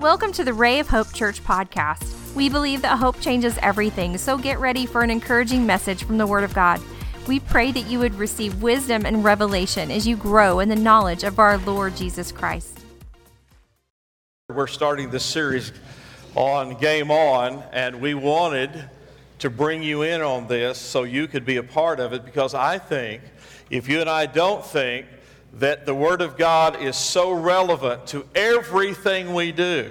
Welcome to the Ray of Hope Church podcast. We believe that hope changes everything, so get ready for an encouraging message from the Word of God. We pray that you would receive wisdom and revelation as you grow in the knowledge of our Lord Jesus Christ. We're starting this series on Game On, and we wanted to bring you in on this so you could be a part of it because I think if you and I don't think that the Word of God is so relevant to everything we do,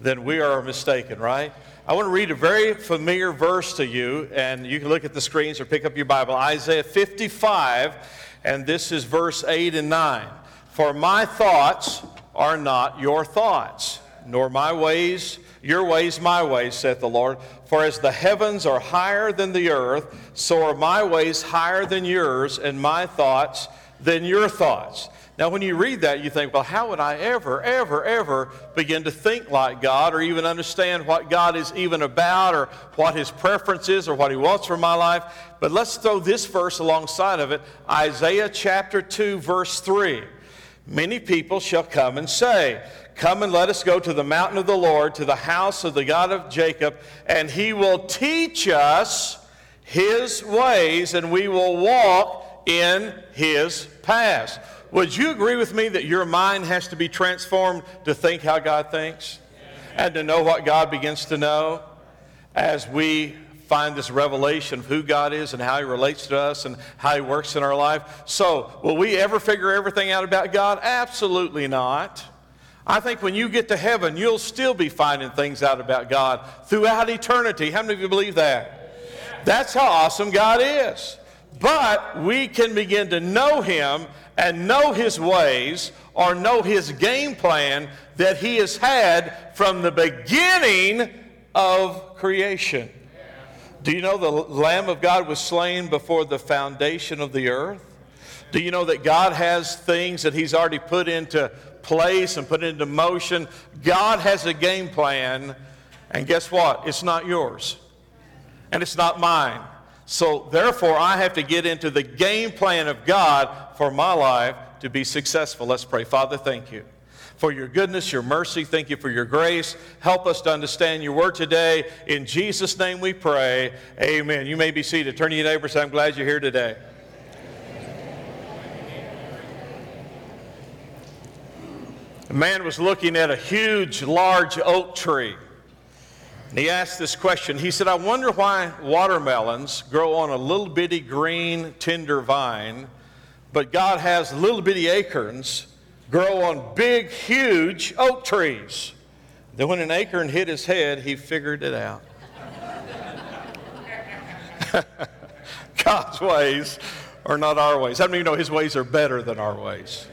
then we are mistaken, right? I want to read a very familiar verse to you, and you can look at the screens or pick up your Bible. Isaiah 55, and this is verse 8 and 9. For my thoughts are not your thoughts, nor my ways your ways my ways, saith the Lord. For as the heavens are higher than the earth, so are my ways higher than yours, and my thoughts than your thoughts. Now, when you read that, you think, well, how would I ever, ever, ever begin to think like God or even understand what God is even about or what His preference is or what He wants for my life? But let's throw this verse alongside of it Isaiah chapter 2, verse 3. Many people shall come and say, Come and let us go to the mountain of the Lord, to the house of the God of Jacob, and He will teach us His ways, and we will walk in his past. Would you agree with me that your mind has to be transformed to think how God thinks and to know what God begins to know as we find this revelation of who God is and how He relates to us and how He works in our life? So, will we ever figure everything out about God? Absolutely not. I think when you get to heaven, you'll still be finding things out about God throughout eternity. How many of you believe that? That's how awesome God is. But we can begin to know Him and know His ways or know His game plan that He has had from the beginning of creation. Do you know the Lamb of God was slain before the foundation of the earth? Do you know that God has things that He's already put into place and put into motion? God has a game plan, and guess what? It's not yours, and it's not mine. So, therefore, I have to get into the game plan of God for my life to be successful. Let's pray. Father, thank you for your goodness, your mercy. Thank you for your grace. Help us to understand your word today. In Jesus' name we pray. Amen. You may be seated. Turn to your neighbor say, I'm glad you're here today. A man was looking at a huge, large oak tree. And he asked this question. He said, I wonder why watermelons grow on a little bitty green, tender vine, but God has little bitty acorns grow on big, huge oak trees. Then, when an acorn hit his head, he figured it out. God's ways are not our ways. Many of you know his ways are better than our ways?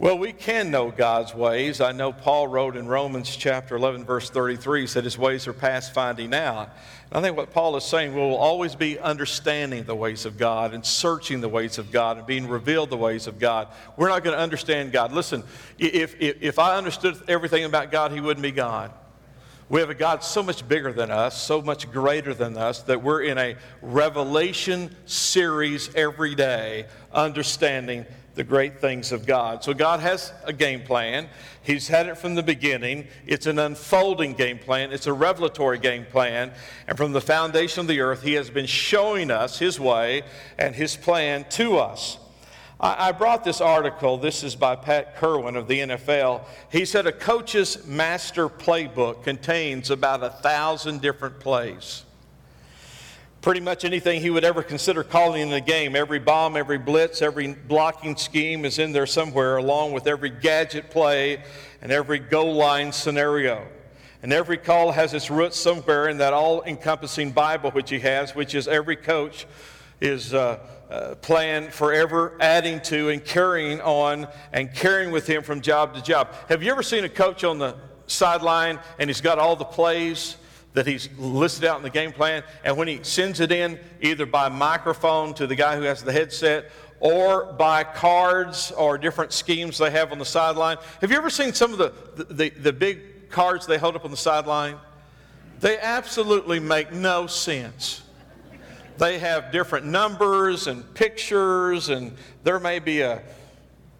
Well, we can know God's ways. I know Paul wrote in Romans chapter 11, verse 33, he said his ways are past finding out. And I think what Paul is saying, we will always be understanding the ways of God and searching the ways of God and being revealed the ways of God. We're not going to understand God. Listen, if, if, if I understood everything about God, he wouldn't be God. We have a God so much bigger than us, so much greater than us, that we're in a revelation series every day, understanding the great things of God. So God has a game plan. He's had it from the beginning. It's an unfolding game plan, it's a revelatory game plan. And from the foundation of the earth, He has been showing us His way and His plan to us. I, brought this article. This is by Pat Kirwan of the NFL. He said a coach's master playbook contains about a thousand different plays pretty much anything he would ever consider calling in a game. Every bomb, every blitz, every blocking scheme is in there somewhere, along with every gadget play and every goal line scenario. And every call has its roots somewhere in that all encompassing Bible which he has, which is every coach is uh, uh, plan forever adding to and carrying on and carrying with him from job to job. Have you ever seen a coach on the sideline and he's got all the plays? That he's listed out in the game plan. And when he sends it in, either by microphone to the guy who has the headset or by cards or different schemes they have on the sideline. Have you ever seen some of the, the, the, big cards they hold up on the sideline? They absolutely make no sense. They have different numbers and pictures, and there may be a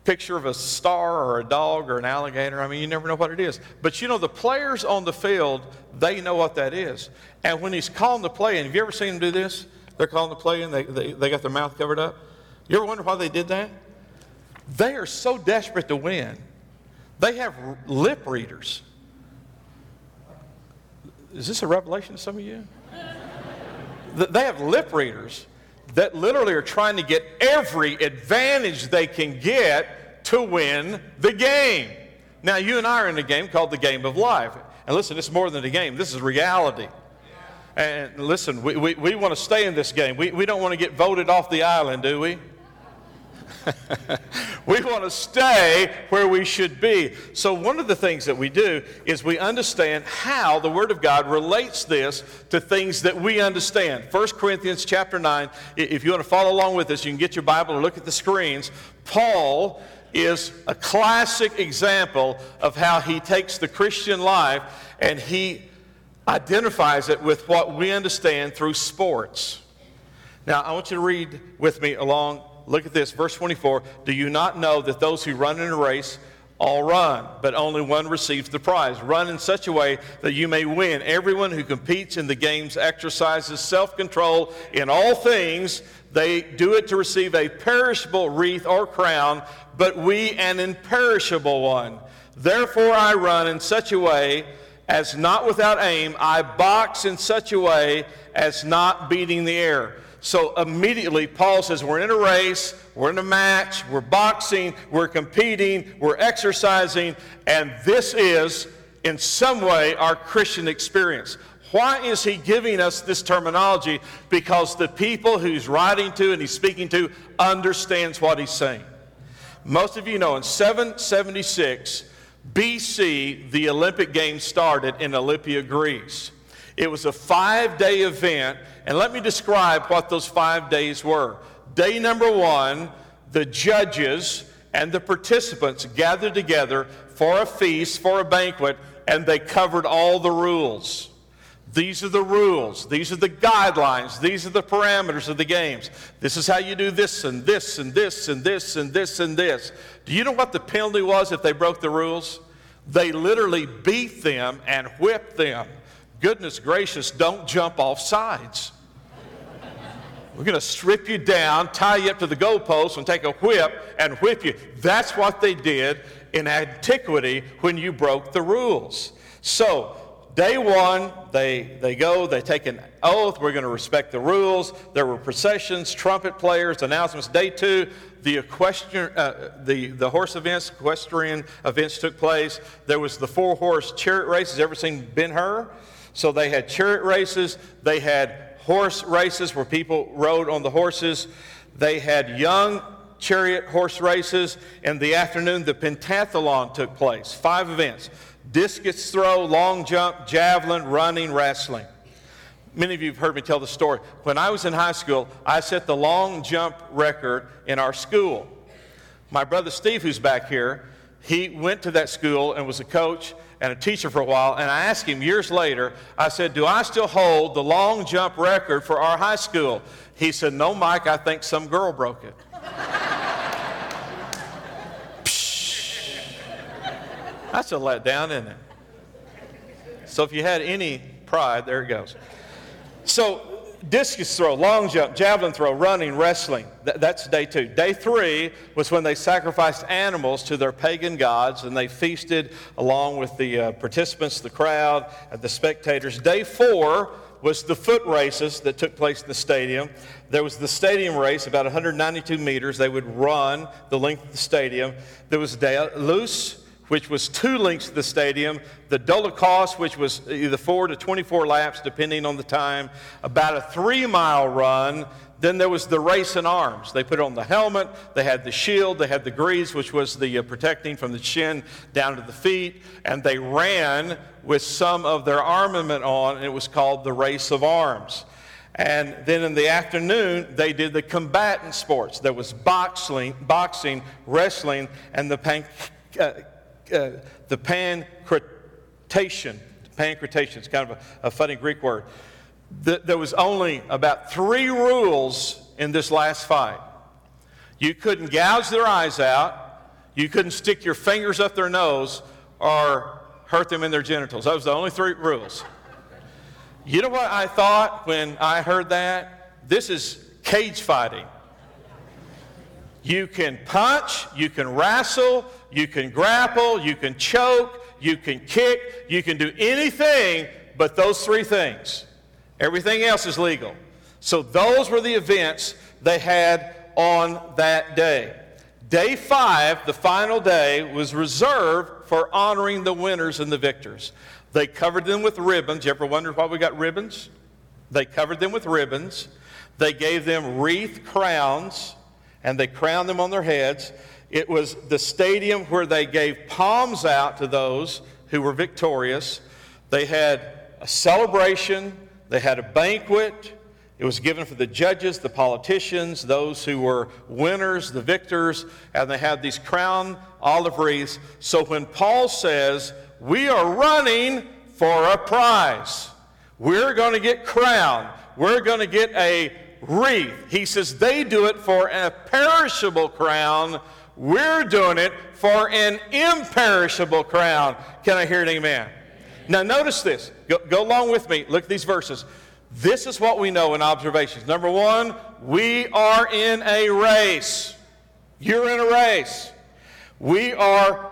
picture of a star or a dog or an alligator. I mean, you never know what it is. But you know, the players on the field, they know what that is. And when he's calling the play, and have you ever seen him do this? They're calling the play and they, they, they got their mouth covered up. You ever wonder why they did that? They are so desperate to win. They have lip readers. Is this a revelation to some of you? they have lip readers that literally are trying to get every advantage they can get to win the game. Now, you and I are in a game called the game of life. And listen, it's more than a game, this is reality. And listen, we, we, we want to stay in this game. We, we don't want to get voted off the island, do we? we want to stay where we should be. So, one of the things that we do is we understand how the Word of God relates this to things that we understand. 1 Corinthians chapter 9, if you want to follow along with us, you can get your Bible or look at the screens. Paul is a classic example of how he takes the Christian life and he identifies it with what we understand through sports. Now, I want you to read with me along Look at this, verse 24. Do you not know that those who run in a race all run, but only one receives the prize? Run in such a way that you may win. Everyone who competes in the games exercises self control in all things. They do it to receive a perishable wreath or crown, but we an imperishable one. Therefore, I run in such a way as not without aim. I box in such a way as not beating the air. So immediately, Paul says, We're in a race, we're in a match, we're boxing, we're competing, we're exercising, and this is, in some way, our Christian experience. Why is he giving us this terminology? Because the people he's writing to and he's speaking to understands what he's saying. Most of you know in 776 BC, the Olympic Games started in Olympia, Greece. It was a five day event and let me describe what those five days were. Day number one, the judges and the participants gathered together for a feast, for a banquet, and they covered all the rules. These are the rules. These are the guidelines. These are the parameters of the games. This is how you do this and this and this and this and this and this. Do you know what the penalty was if they broke the rules? They literally beat them and whipped them. Goodness gracious, don't jump off sides. We're going to strip you down, tie you up to the goalpost, and take a whip and whip you. That's what they did in antiquity when you broke the rules. So, day one, they, they go, they take an oath, we're going to respect the rules. There were processions, trumpet players, announcements. Day two, the, equestrian, uh, the, the horse events, equestrian events took place. There was the four horse chariot races. Ever seen Ben Hur? So they had chariot races, they had horse races where people rode on the horses. They had young chariot horse races. In the afternoon, the pentathlon took place. Five events discus throw, long jump, javelin, running, wrestling. Many of you have heard me tell the story. When I was in high school, I set the long jump record in our school. My brother Steve, who's back here, he went to that school and was a coach and a teacher for a while, and I asked him years later, I said, Do I still hold the long jump record for our high school? He said, No, Mike, I think some girl broke it. That's a letdown, isn't it? So if you had any pride, there it goes. So discus throw, long jump, javelin throw, running, wrestling. Th- that's day two. Day three was when they sacrificed animals to their pagan gods and they feasted along with the uh, participants, the crowd, and the spectators. Day four was the foot races that took place in the stadium. There was the stadium race, about 192 meters. They would run the length of the stadium. There was loose which was two links to the stadium, the Dolichos, which was either four to 24 laps, depending on the time, about a three mile run. Then there was the race in arms. They put on the helmet, they had the shield, they had the greaves, which was the uh, protecting from the chin down to the feet, and they ran with some of their armament on, and it was called the race of arms. And then in the afternoon, they did the combatant sports. There was boxing, boxing wrestling, and the pan, uh, uh, the pancretation. Pancretation is kind of a, a funny Greek word. The, there was only about three rules in this last fight. You couldn't gouge their eyes out. You couldn't stick your fingers up their nose or hurt them in their genitals. Those were the only three rules. You know what I thought when I heard that? This is cage fighting. You can punch, you can wrestle, you can grapple, you can choke, you can kick, you can do anything but those three things. Everything else is legal. So those were the events they had on that day. Day five, the final day, was reserved for honoring the winners and the victors. They covered them with ribbons. You ever wonder why we got ribbons? They covered them with ribbons. They gave them wreath crowns and they crowned them on their heads. It was the stadium where they gave palms out to those who were victorious. They had a celebration, they had a banquet. It was given for the judges, the politicians, those who were winners, the victors, and they had these crown olive wreaths. So when Paul says, We are running for a prize, we're going to get crowned, we're going to get a wreath. He says they do it for a perishable crown. We're doing it for an imperishable crown. Can I hear an amen? Now, notice this. Go, go along with me. Look at these verses. This is what we know in observations. Number one, we are in a race. You're in a race. We are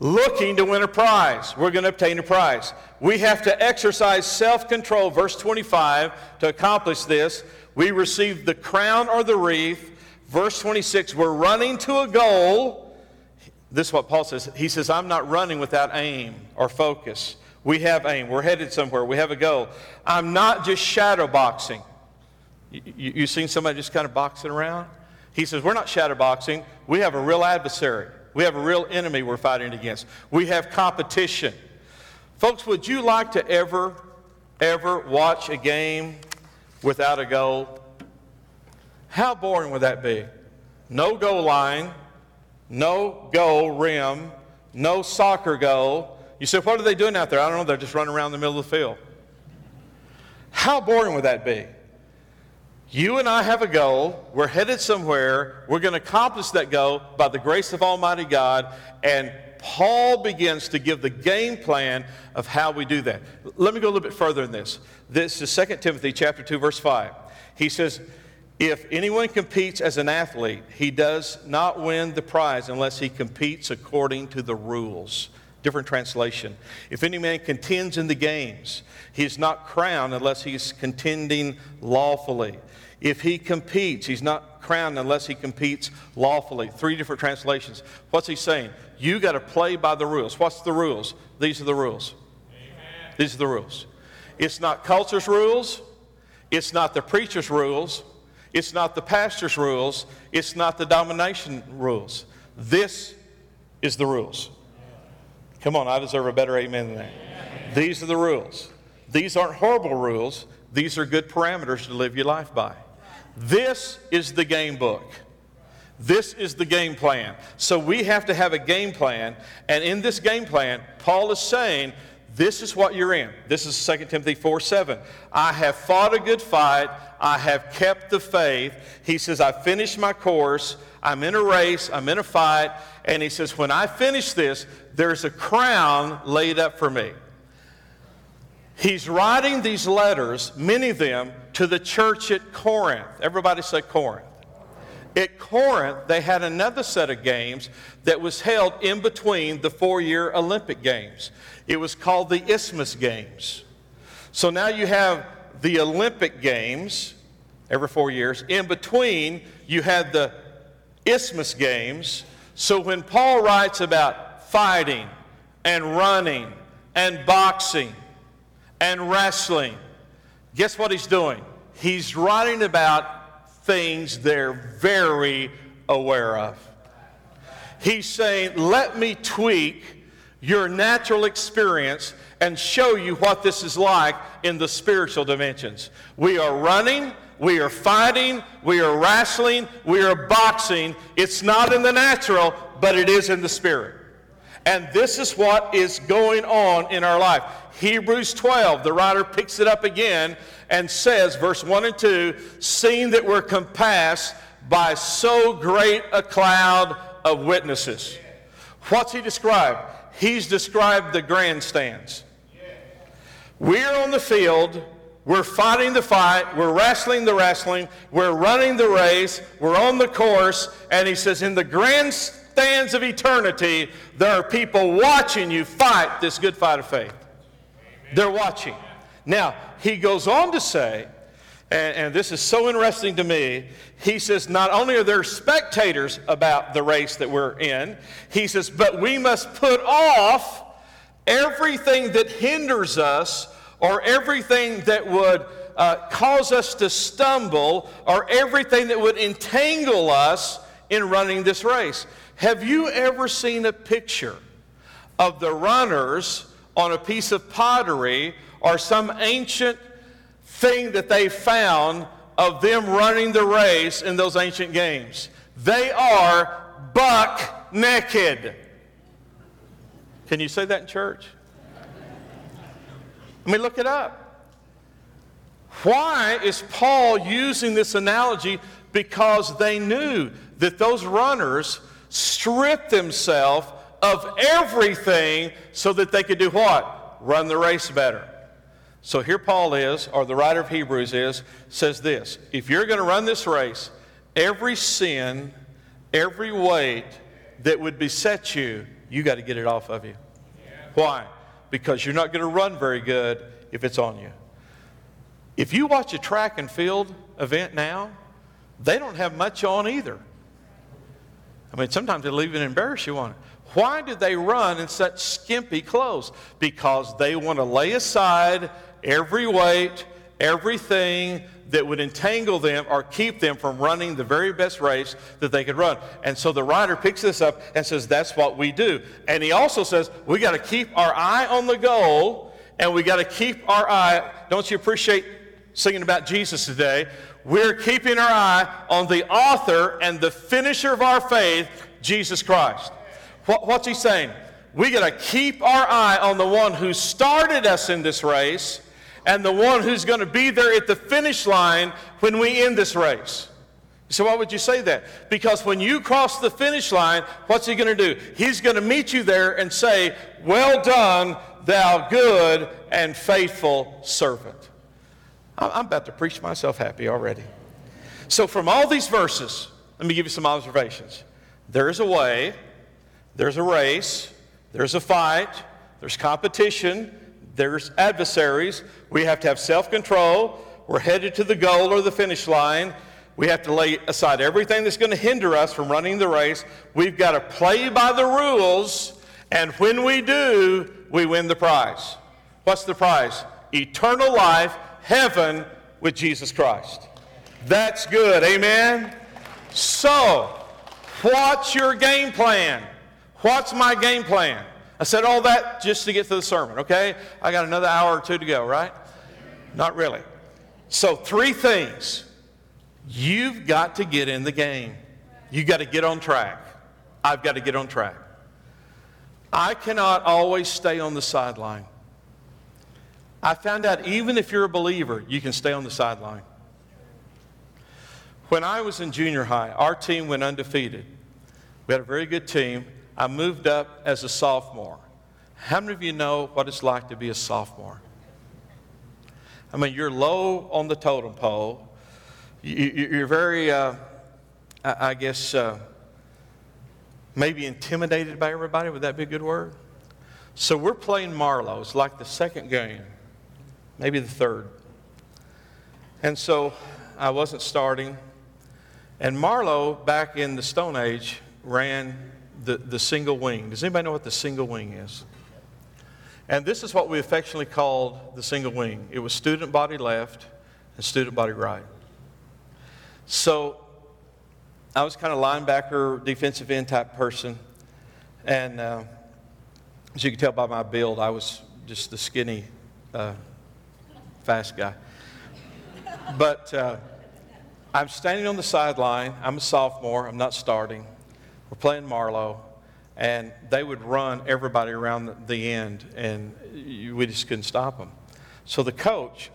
looking to win a prize. We're going to obtain a prize. We have to exercise self control, verse 25, to accomplish this. We receive the crown or the wreath. Verse 26, we're running to a goal. This is what Paul says. He says, I'm not running without aim or focus. We have aim. We're headed somewhere. We have a goal. I'm not just shadow boxing. You, you, you seen somebody just kind of boxing around? He says, We're not shadow boxing. We have a real adversary. We have a real enemy we're fighting against. We have competition. Folks, would you like to ever, ever watch a game without a goal? How boring would that be? No goal line, no goal rim, no soccer goal. You say, what are they doing out there? I don't know. They're just running around the middle of the field. How boring would that be? You and I have a goal. We're headed somewhere. We're going to accomplish that goal by the grace of Almighty God. And Paul begins to give the game plan of how we do that. Let me go a little bit further in this. This is 2 Timothy chapter 2 verse 5. He says, "If anyone competes as an athlete, he does not win the prize unless he competes according to the rules." Different translation. If any man contends in the games, he is not crowned unless he is contending lawfully. If he competes, he's not crowned unless he competes lawfully. Three different translations. What's he saying? You got to play by the rules. What's the rules? These are the rules. Amen. These are the rules. It's not culture's rules. It's not the preacher's rules. It's not the pastor's rules. It's not the domination rules. This is the rules. Come on, I deserve a better amen than that. Amen. These are the rules. These aren't horrible rules. These are good parameters to live your life by. This is the game book. This is the game plan. So we have to have a game plan. And in this game plan, Paul is saying, this is what you're in. This is 2 Timothy 4 7. I have fought a good fight. I have kept the faith. He says, I finished my course. I'm in a race. I'm in a fight. And he says, when I finish this, there's a crown laid up for me. He's writing these letters, many of them, to the church at Corinth. Everybody say Corinth. At Corinth, they had another set of games that was held in between the four year Olympic Games. It was called the Isthmus Games. So now you have the Olympic Games every four years. In between, you had the Isthmus Games. So when Paul writes about fighting and running and boxing and wrestling. Guess what he's doing? He's writing about things they're very aware of. He's saying, let me tweak your natural experience and show you what this is like in the spiritual dimensions. We are running, we are fighting, we are wrestling, we are boxing. It's not in the natural, but it is in the spirit. And this is what is going on in our life. Hebrews 12, the writer picks it up again and says, verse 1 and 2, seeing that we're compassed by so great a cloud of witnesses. What's he described? He's described the grandstands. We're on the field, we're fighting the fight, we're wrestling the wrestling, we're running the race, we're on the course, and he says, in the grandstands of eternity, there are people watching you fight this good fight of faith. They're watching. Now, he goes on to say, and, and, this is so interesting to me. He says, not only are there spectators about the race that we're in, he says, but we must put off everything that hinders us or everything that would uh, cause us to stumble or everything that would entangle us in running this race. Have you ever seen a picture of the runners on a piece of pottery or some ancient thing that they found of them running the race in those ancient games. They are buck naked. Can you say that in church? I mean, look it up. Why is Paul using this analogy? Because they knew that those runners stripped themselves of everything so that they could do what? Run the race better. So here Paul is, or the writer of Hebrews is, says this If you're going to run this race, every sin, every weight that would beset you, you got to get it off of you. Why? Because you're not going to run very good if it's on you. If you watch a track and field event now, they don't have much on either. I mean, sometimes it'll even embarrass you on it. Why do they run in such skimpy clothes? Because they want to lay aside every weight, everything that would entangle them or keep them from running the very best race that they could run. And so the writer picks this up and says, That's what we do. And he also says, We got to keep our eye on the goal and we got to keep our eye. Don't you appreciate singing about Jesus today? We're keeping our eye on the author and the finisher of our faith, Jesus Christ. What, what's he saying? We got to keep our eye on the one who started us in this race and the one who's going to be there at the finish line when we end this race. So, why would you say that? Because when you cross the finish line, what's he going to do? He's going to meet you there and say, Well done, thou good and faithful servant. I'm about to preach myself happy already. So, from all these verses, let me give you some observations. There is a way, there's a race, there's a fight, there's competition, there's adversaries. We have to have self control. We're headed to the goal or the finish line. We have to lay aside everything that's going to hinder us from running the race. We've got to play by the rules, and when we do, we win the prize. What's the prize? Eternal life, heaven with Jesus Christ. That's good. Amen? So, what's your game plan? What's my game plan? I said all that just to get to the sermon, okay? I got another hour or two to go, right? Not really. So, three things. You've got to get in the game. You've got to get on track. I've got to get on track. I cannot always stay on the sideline. I found out even if you're a believer, you can stay on the sideline. When I was in junior high, our team went undefeated. We had a very good team. I moved up as a sophomore. How many of you know what it's like to be a sophomore? I mean, you're low on the totem pole. You're very, uh, I guess, uh, maybe intimidated by everybody. Would that be a good word? So we're playing Marlow. It's like the second game, maybe the third. And so I wasn't starting. And Marlow, back in the Stone Age, ran the, the single wing. Does anybody know what the single wing is? And this is what we affectionately called the single wing. It was student body left and student body right. So I was kind of linebacker, defensive end type person. And uh, as you can tell by my build, I was just the skinny, uh, fast guy. But uh, I'm standing on the sideline. I'm a sophomore. I'm not starting. We're playing Marlow, and they would run everybody around the end, and we just couldn't stop them. So the coach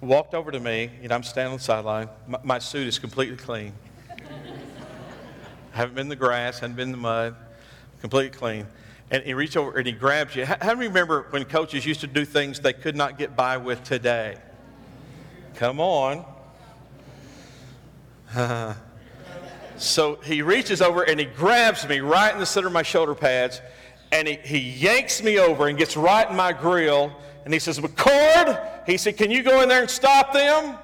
walked over to me. Know, I'm standing on the sideline. My, my suit is completely clean. I haven't been in the grass, haven't been in the mud, completely clean. And he reaches over and he grabs you. How, how you remember when coaches used to do things they could not get by with today? Come on. So he reaches over and he grabs me right in the center of my shoulder pads and he, he yanks me over and gets right in my grill and he says, McCord, he said, can you go in there and stop them?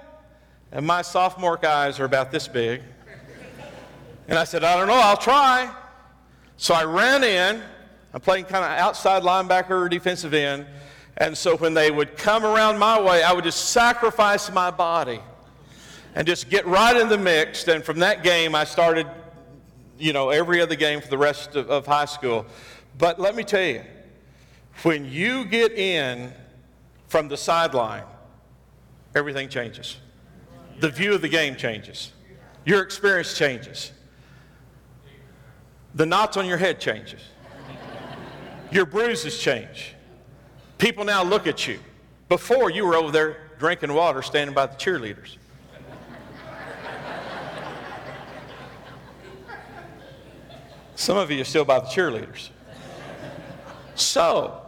And my sophomore eyes are about this big. And I said, I don't know, I'll try. So I ran in. I'm playing kind of outside linebacker or defensive end. And so when they would come around my way, I would just sacrifice my body and just get right in the mix. And from that game, I started, you know, every other game for the rest of, of high school. But let me tell you, when you get in from the sideline, everything changes. The view of the game changes. Your experience changes. The knots on your head changes. Your bruises change. People now look at you. Before you were over there drinking water, standing by the cheerleaders. Some of you are still by the cheerleaders. So,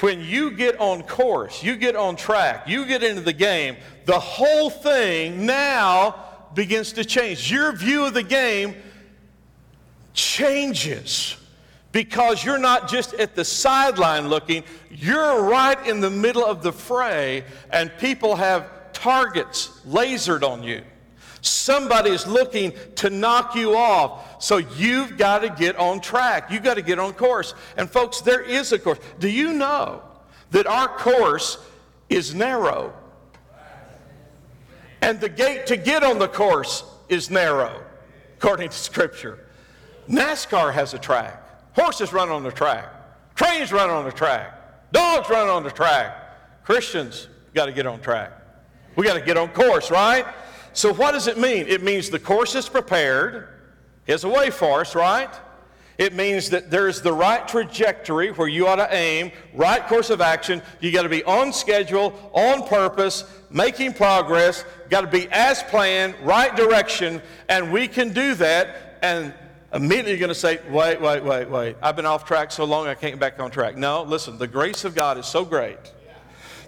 when you get on course, you get on track, you get into the game, the whole thing now begins to change. Your view of the game changes because you're not just at the sideline looking, you're right in the middle of the fray, and people have targets lasered on you. Somebody is looking to knock you off. So you've got to get on track. You've got to get on course. And folks, there is a course. Do you know that our course is narrow? And the gate to get on the course is narrow, according to Scripture. NASCAR has a track. Horses run on the track. Trains run on the track. Dogs run on the track. Christians got to get on track. We got to get on course, right? So, what does it mean? It means the course is prepared, is a way for us, right? It means that there's the right trajectory where you ought to aim, right course of action. You got to be on schedule, on purpose, making progress, got to be as planned, right direction, and we can do that. And immediately you're going to say, wait, wait, wait, wait. I've been off track so long I can't get back on track. No, listen, the grace of God is so great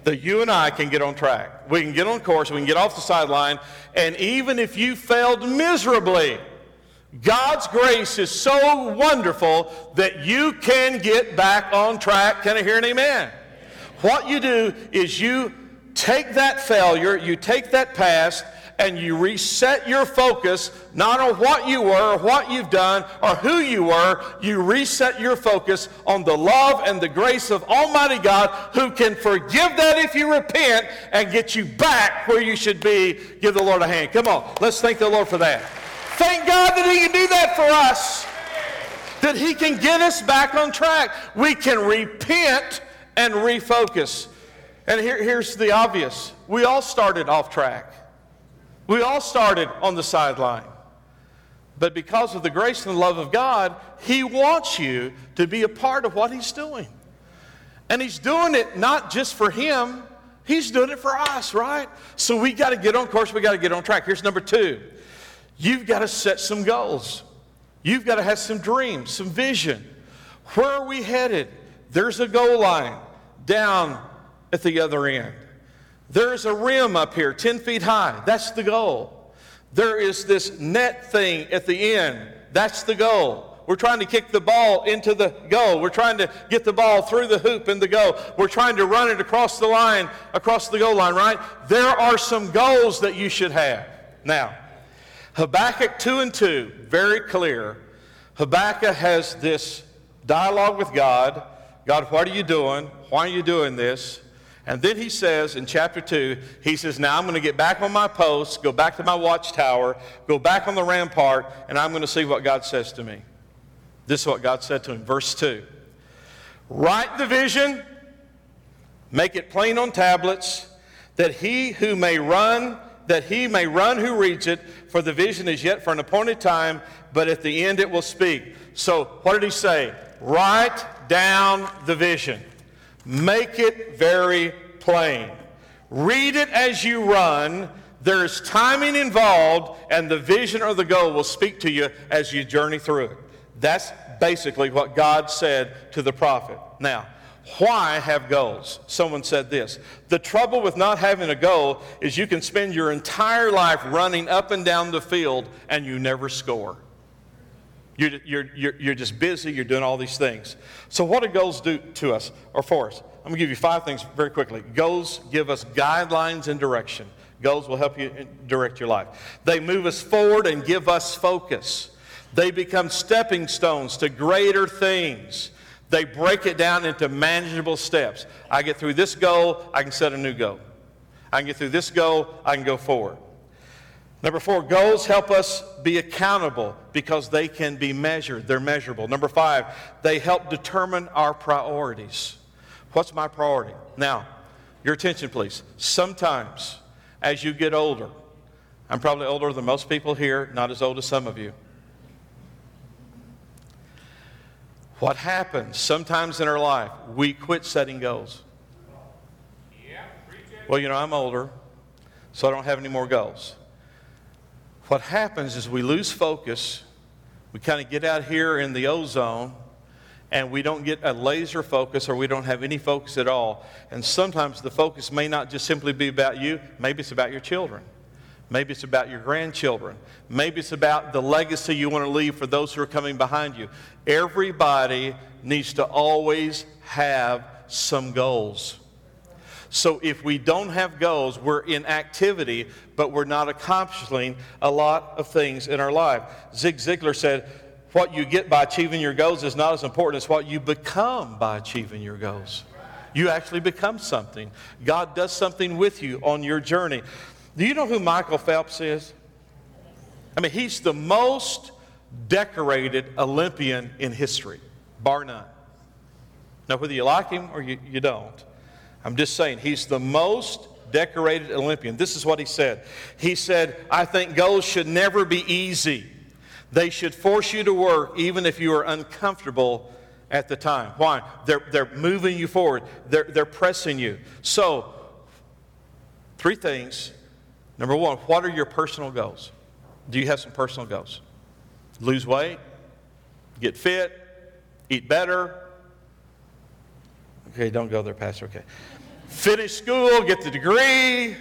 that you and I can get on track. We can get on course, we can get off the sideline, and even if you failed miserably, God's grace is so wonderful that you can get back on track. Can I hear an amen? What you do is you take that failure, you take that past, and you reset your focus not on what you were or what you've done or who you were. You reset your focus on the love and the grace of Almighty God who can forgive that if you repent and get you back where you should be. Give the Lord a hand. Come on, let's thank the Lord for that. Thank God that He can do that for us, that He can get us back on track. We can repent and refocus. And here, here's the obvious we all started off track. We all started on the sideline. But because of the grace and the love of God, He wants you to be a part of what He's doing. And He's doing it not just for Him, He's doing it for us, right? So we got to get on course, we got to get on track. Here's number two you've got to set some goals, you've got to have some dreams, some vision. Where are we headed? There's a goal line down at the other end. There's a rim up here, 10 feet high. That's the goal. There is this net thing at the end. That's the goal. We're trying to kick the ball into the goal. We're trying to get the ball through the hoop in the goal. We're trying to run it across the line, across the goal line, right? There are some goals that you should have. Now, Habakkuk 2 and 2, very clear. Habakkuk has this dialogue with God God, what are you doing? Why are you doing this? And then he says in chapter 2, he says, Now I'm going to get back on my post, go back to my watchtower, go back on the rampart, and I'm going to see what God says to me. This is what God said to him. Verse 2 Write the vision, make it plain on tablets, that he who may run, that he may run who reads it, for the vision is yet for an appointed time, but at the end it will speak. So, what did he say? Write down the vision. Make it very plain. Read it as you run. There is timing involved, and the vision or the goal will speak to you as you journey through it. That's basically what God said to the prophet. Now, why have goals? Someone said this The trouble with not having a goal is you can spend your entire life running up and down the field and you never score. You're, you're, you're, you're just busy, you're doing all these things. So, what do goals do to us or for us? I'm going to give you five things very quickly. Goals give us guidelines and direction. Goals will help you uh, direct your life. They move us forward and give us focus. They become stepping stones to greater things. They break it down into manageable steps. I get through this goal, I can set a new goal. I can get through this goal, I can go forward. Number four, goals help us be accountable because they can be measured. They're measurable. Number five, they help determine our priorities. What's my priority? Now, your attention, please. Sometimes, as you get older, I'm probably older than most people here, not as old as some of you. What happens sometimes in our life, we quit setting goals. Well, you know, I'm older, so I don't have any more goals. What happens is we lose focus. We kind of get out here in the ozone and we don't get a laser focus or we don't have any focus at all. And sometimes the focus may not just simply be about you, maybe it's about your children. Maybe it's about your grandchildren. Maybe it's about the legacy you want to leave for those who are coming behind you. Everybody needs to always have some goals. So if we don't have goals, we're in activity, but we're not accomplishing a lot of things in our life. Zig Ziglar said, What you get by achieving your goals is not as important as what you become by achieving your goals. You actually become something. God does something with you on your journey. Do you know who Michael Phelps is? I mean, he's the most decorated Olympian in history, bar none. Now, whether you like him or you, you don't, I'm just saying, he's the most decorated Olympian. This is what he said. He said, I think goals should never be easy. They should force you to work even if you are uncomfortable at the time. Why? They're, they're moving you forward, they're, they're pressing you. So, three things. Number one, what are your personal goals? Do you have some personal goals? Lose weight, get fit, eat better. Okay, don't go there, Pastor. Okay finish school, get the degree,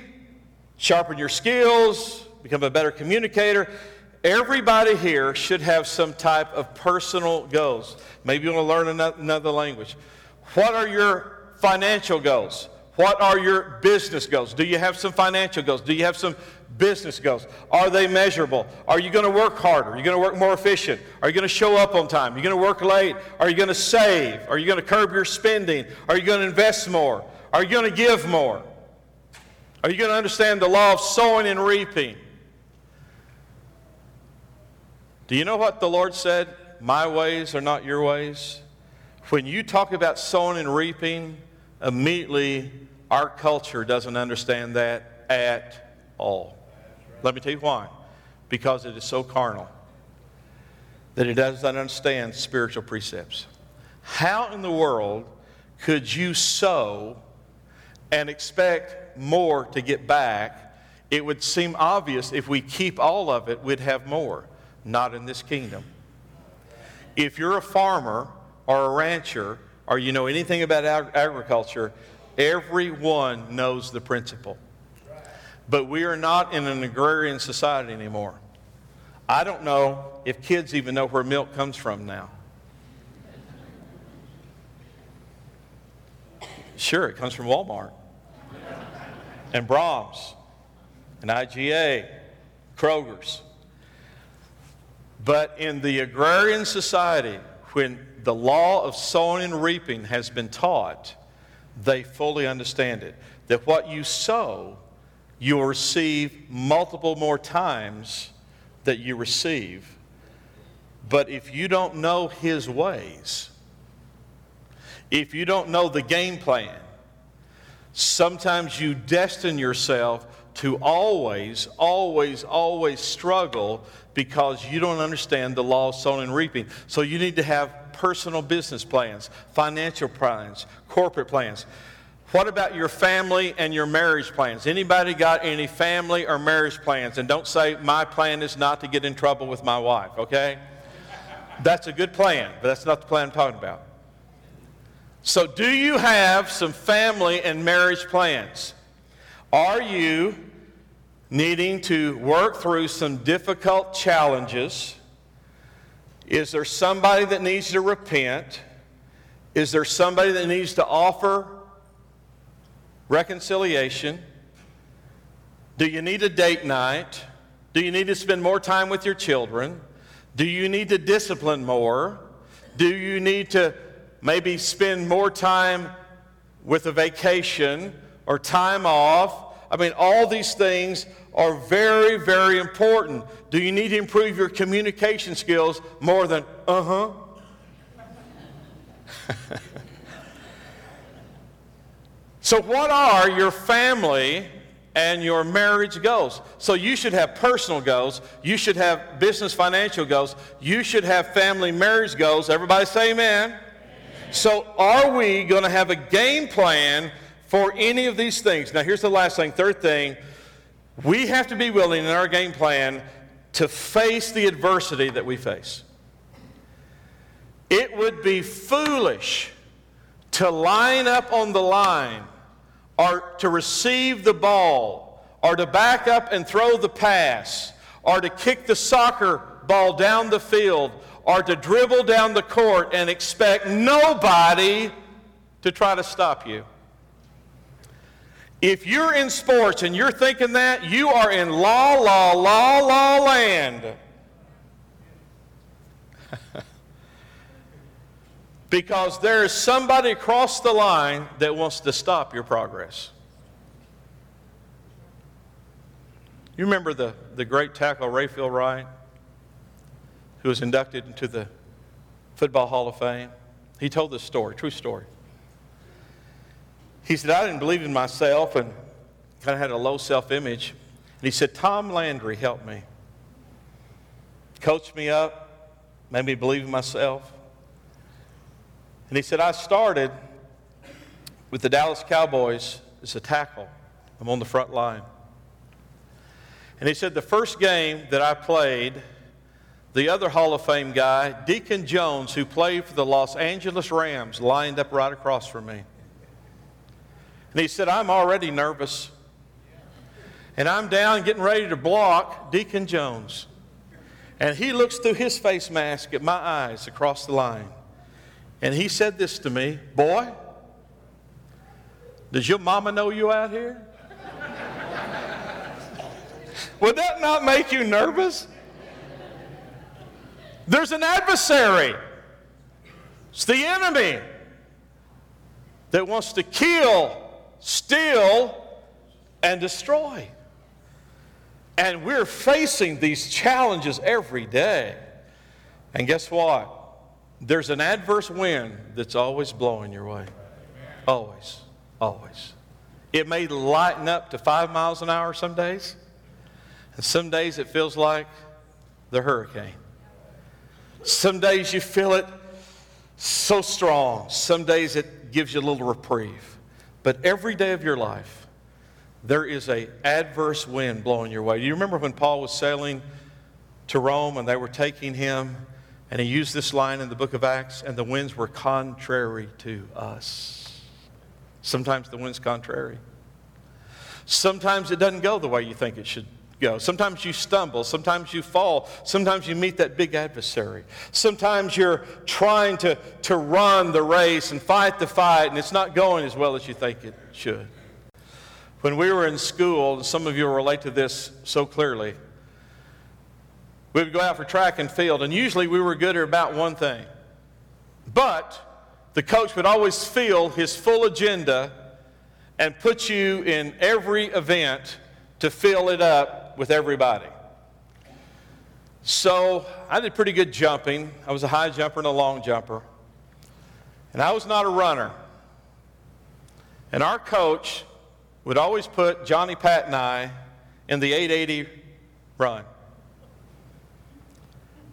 sharpen your skills, become a better communicator. Everybody here should have some type of personal goals. Maybe you want to learn another language. What are your financial goals? What are your business goals? Do you have some financial goals? Do you have some business goals? Are they measurable? Are you going to work harder? Are you going to work more efficient? Are you going to show up on time? Are you going to work late? Are you going to save? Are you going to curb your spending? Are you going to invest more? Are you going to give more? Are you going to understand the law of sowing and reaping? Do you know what the Lord said? My ways are not your ways. When you talk about sowing and reaping, immediately our culture doesn't understand that at all. Let me tell you why. Because it is so carnal that it doesn't understand spiritual precepts. How in the world could you sow and expect more to get back, it would seem obvious if we keep all of it, we'd have more. Not in this kingdom. If you're a farmer or a rancher or you know anything about ag- agriculture, everyone knows the principle. But we are not in an agrarian society anymore. I don't know if kids even know where milk comes from now. Sure, it comes from Walmart and Braum's and IGA, Kroger's. But in the agrarian society, when the law of sowing and reaping has been taught, they fully understand it. That what you sow, you'll receive multiple more times that you receive. But if you don't know His ways, if you don't know the game plan, Sometimes you destine yourself to always, always, always struggle because you don't understand the law of sowing and reaping. So you need to have personal business plans, financial plans, corporate plans. What about your family and your marriage plans? Anybody got any family or marriage plans? And don't say, my plan is not to get in trouble with my wife, okay? That's a good plan, but that's not the plan I'm talking about. So, do you have some family and marriage plans? Are you needing to work through some difficult challenges? Is there somebody that needs to repent? Is there somebody that needs to offer reconciliation? Do you need a date night? Do you need to spend more time with your children? Do you need to discipline more? Do you need to maybe spend more time with a vacation or time off? I mean, all these things are very, very important. Do you need to improve your communication skills more than, uh huh? so, what are your family and your marriage goals? So, you should have personal goals, you should have business financial goals, you should have family marriage goals. Everybody say amen. amen. So, are we going to have a game plan for any of these things? Now, here's the last thing. Third thing, we have to be willing in our game plan to face the adversity that we face. It would be foolish to line up on the line or to receive the ball or to back up and throw the pass or to kick the soccer ball down the field or to dribble down the court and expect nobody to try to stop you. If you're in sports and you're thinking that, you are in la, la, la, la land. Because there is somebody across the line that wants to stop your progress. You remember the, the great tackle Rayfield Wright, who was inducted into the Football Hall of Fame? He told this story, true story. He said, I didn't believe in myself and kind of had a low self image. And he said, Tom Landry helped me, coached me up, made me believe in myself. And he said, I started with the Dallas Cowboys as a tackle. I'm on the front line. And he said, the first game that I played, the other Hall of Fame guy, Deacon Jones, who played for the Los Angeles Rams, lined up right across from me. And he said, I'm already nervous. And I'm down getting ready to block Deacon Jones. And he looks through his face mask at my eyes across the line. And he said this to me Boy, does your mama know you out here? Would that not make you nervous? There's an adversary. It's the enemy that wants to kill, steal, and destroy. And we're facing these challenges every day. And guess what? There's an adverse wind that's always blowing your way. Always. Always. It may lighten up to five miles an hour some days, and some days it feels like the hurricane. Some days you feel it so strong, some days it gives you a little reprieve. But every day of your life, there is a adverse wind blowing your way. Do you remember when Paul was sailing to Rome and they were taking him and he used this line in the book of Acts, and the winds were contrary to us. Sometimes the wind's contrary. Sometimes it doesn't go the way you think it should go. Sometimes you stumble. Sometimes you fall. Sometimes you meet that big adversary. Sometimes you're trying to, to run the race and fight the fight, and it's not going as well as you think it should. When we were in school, and some of you relate to this so clearly, we would go out for track and field, and usually we were good at about one thing. But the coach would always feel his full agenda and put you in every event to fill it up with everybody. So I did pretty good jumping. I was a high jumper and a long jumper. And I was not a runner. And our coach would always put Johnny Pat and I in the 880 run.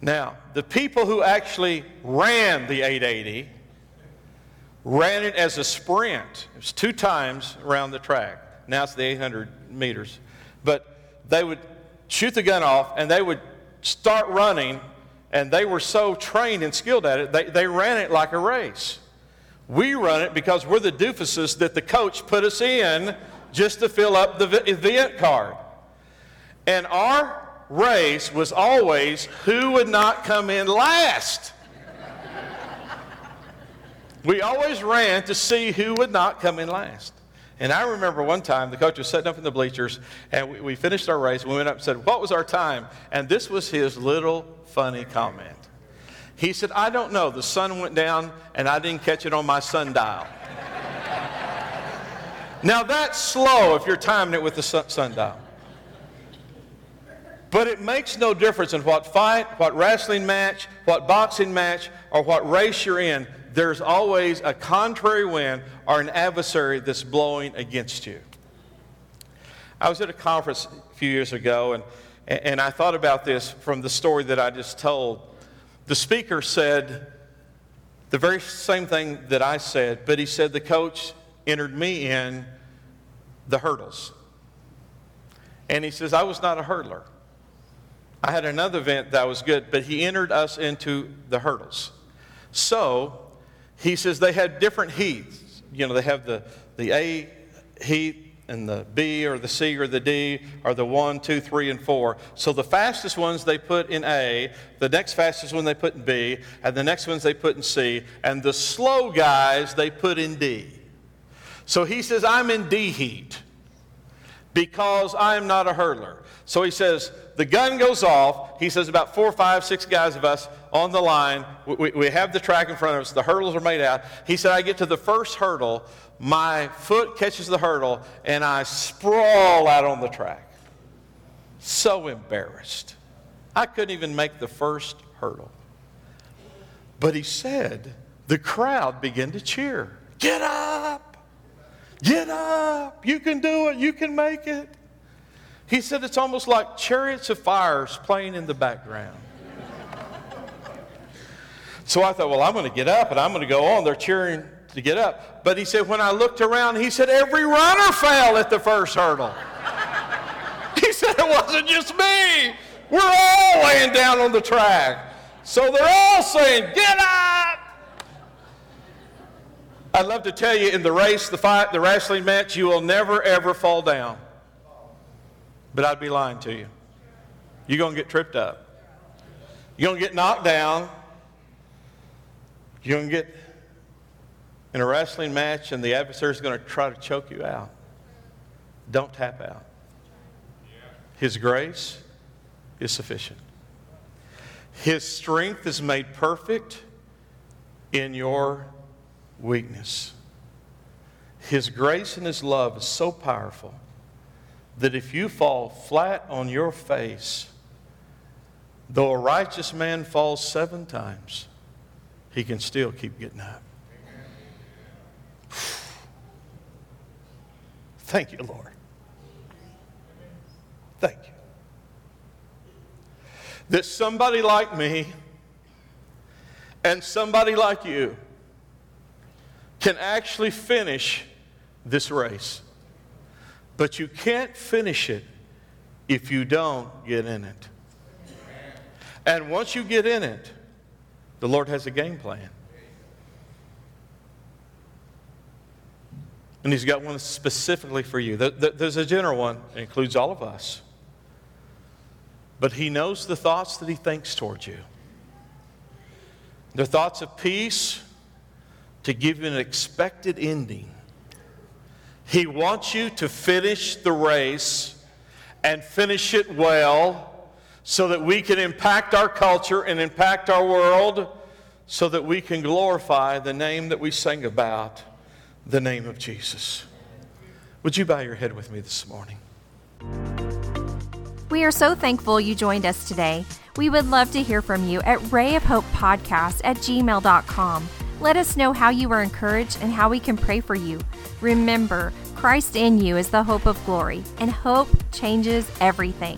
Now, the people who actually ran the 880 ran it as a sprint. It was two times around the track. Now it's the 800 meters. But they would shoot the gun off and they would start running, and they were so trained and skilled at it, they, they ran it like a race. We run it because we're the doofuses that the coach put us in just to fill up the event card. And our race was always who would not come in last. we always ran to see who would not come in last. And I remember one time the coach was sitting up in the bleachers and we, we finished our race. We went up and said, What was our time? And this was his little funny comment. He said, I don't know. The sun went down and I didn't catch it on my sundial. now that's slow if you're timing it with the sundial. But it makes no difference in what fight, what wrestling match, what boxing match, or what race you're in. There's always a contrary wind or an adversary that's blowing against you. I was at a conference a few years ago, and, and I thought about this from the story that I just told. The speaker said the very same thing that I said, but he said the coach entered me in the hurdles. And he says, I was not a hurdler. I had another event that was good, but he entered us into the hurdles. So he says they had different heats. You know, they have the, the A heat and the B or the C or the D are the one, two, three, and four. So the fastest ones they put in A, the next fastest one they put in B, and the next ones they put in C, and the slow guys they put in D. So he says, I'm in D heat because I am not a hurdler. So he says, the gun goes off. He says, about four, five, six guys of us on the line. We, we have the track in front of us. The hurdles are made out. He said, I get to the first hurdle. My foot catches the hurdle, and I sprawl out on the track. So embarrassed. I couldn't even make the first hurdle. But he said, the crowd began to cheer. Get up! Get up! You can do it. You can make it. He said it's almost like chariots of fires playing in the background. so I thought, well, I'm going to get up and I'm going to go on. They're cheering to get up. But he said, when I looked around, he said, every runner fell at the first hurdle. he said, it wasn't just me. We're all laying down on the track. So they're all saying, get up. I'd love to tell you in the race, the fight, the wrestling match, you will never, ever fall down. But I'd be lying to you. You're going to get tripped up. You're going to get knocked down. You're going to get in a wrestling match, and the adversary is going to try to choke you out. Don't tap out. His grace is sufficient. His strength is made perfect in your weakness. His grace and His love is so powerful that if you fall flat on your face, though a righteous man falls seven times, he can still keep getting up. Thank you, Lord. Thank you. That somebody like me and somebody like you can actually finish this race. But you can't finish it if you don't get in it. And once you get in it, the Lord has a game plan. And He's got one specifically for you. There's a general one, it includes all of us. But He knows the thoughts that He thinks towards you. They're thoughts of peace to give you an expected ending he wants you to finish the race and finish it well so that we can impact our culture and impact our world so that we can glorify the name that we sing about, the name of Jesus. Would you bow your head with me this morning? We are so thankful you joined us today. We would love to hear from you at rayofhopepodcast at gmail.com. Let us know how you are encouraged and how we can pray for you. Remember, Christ in you is the hope of glory, and hope changes everything.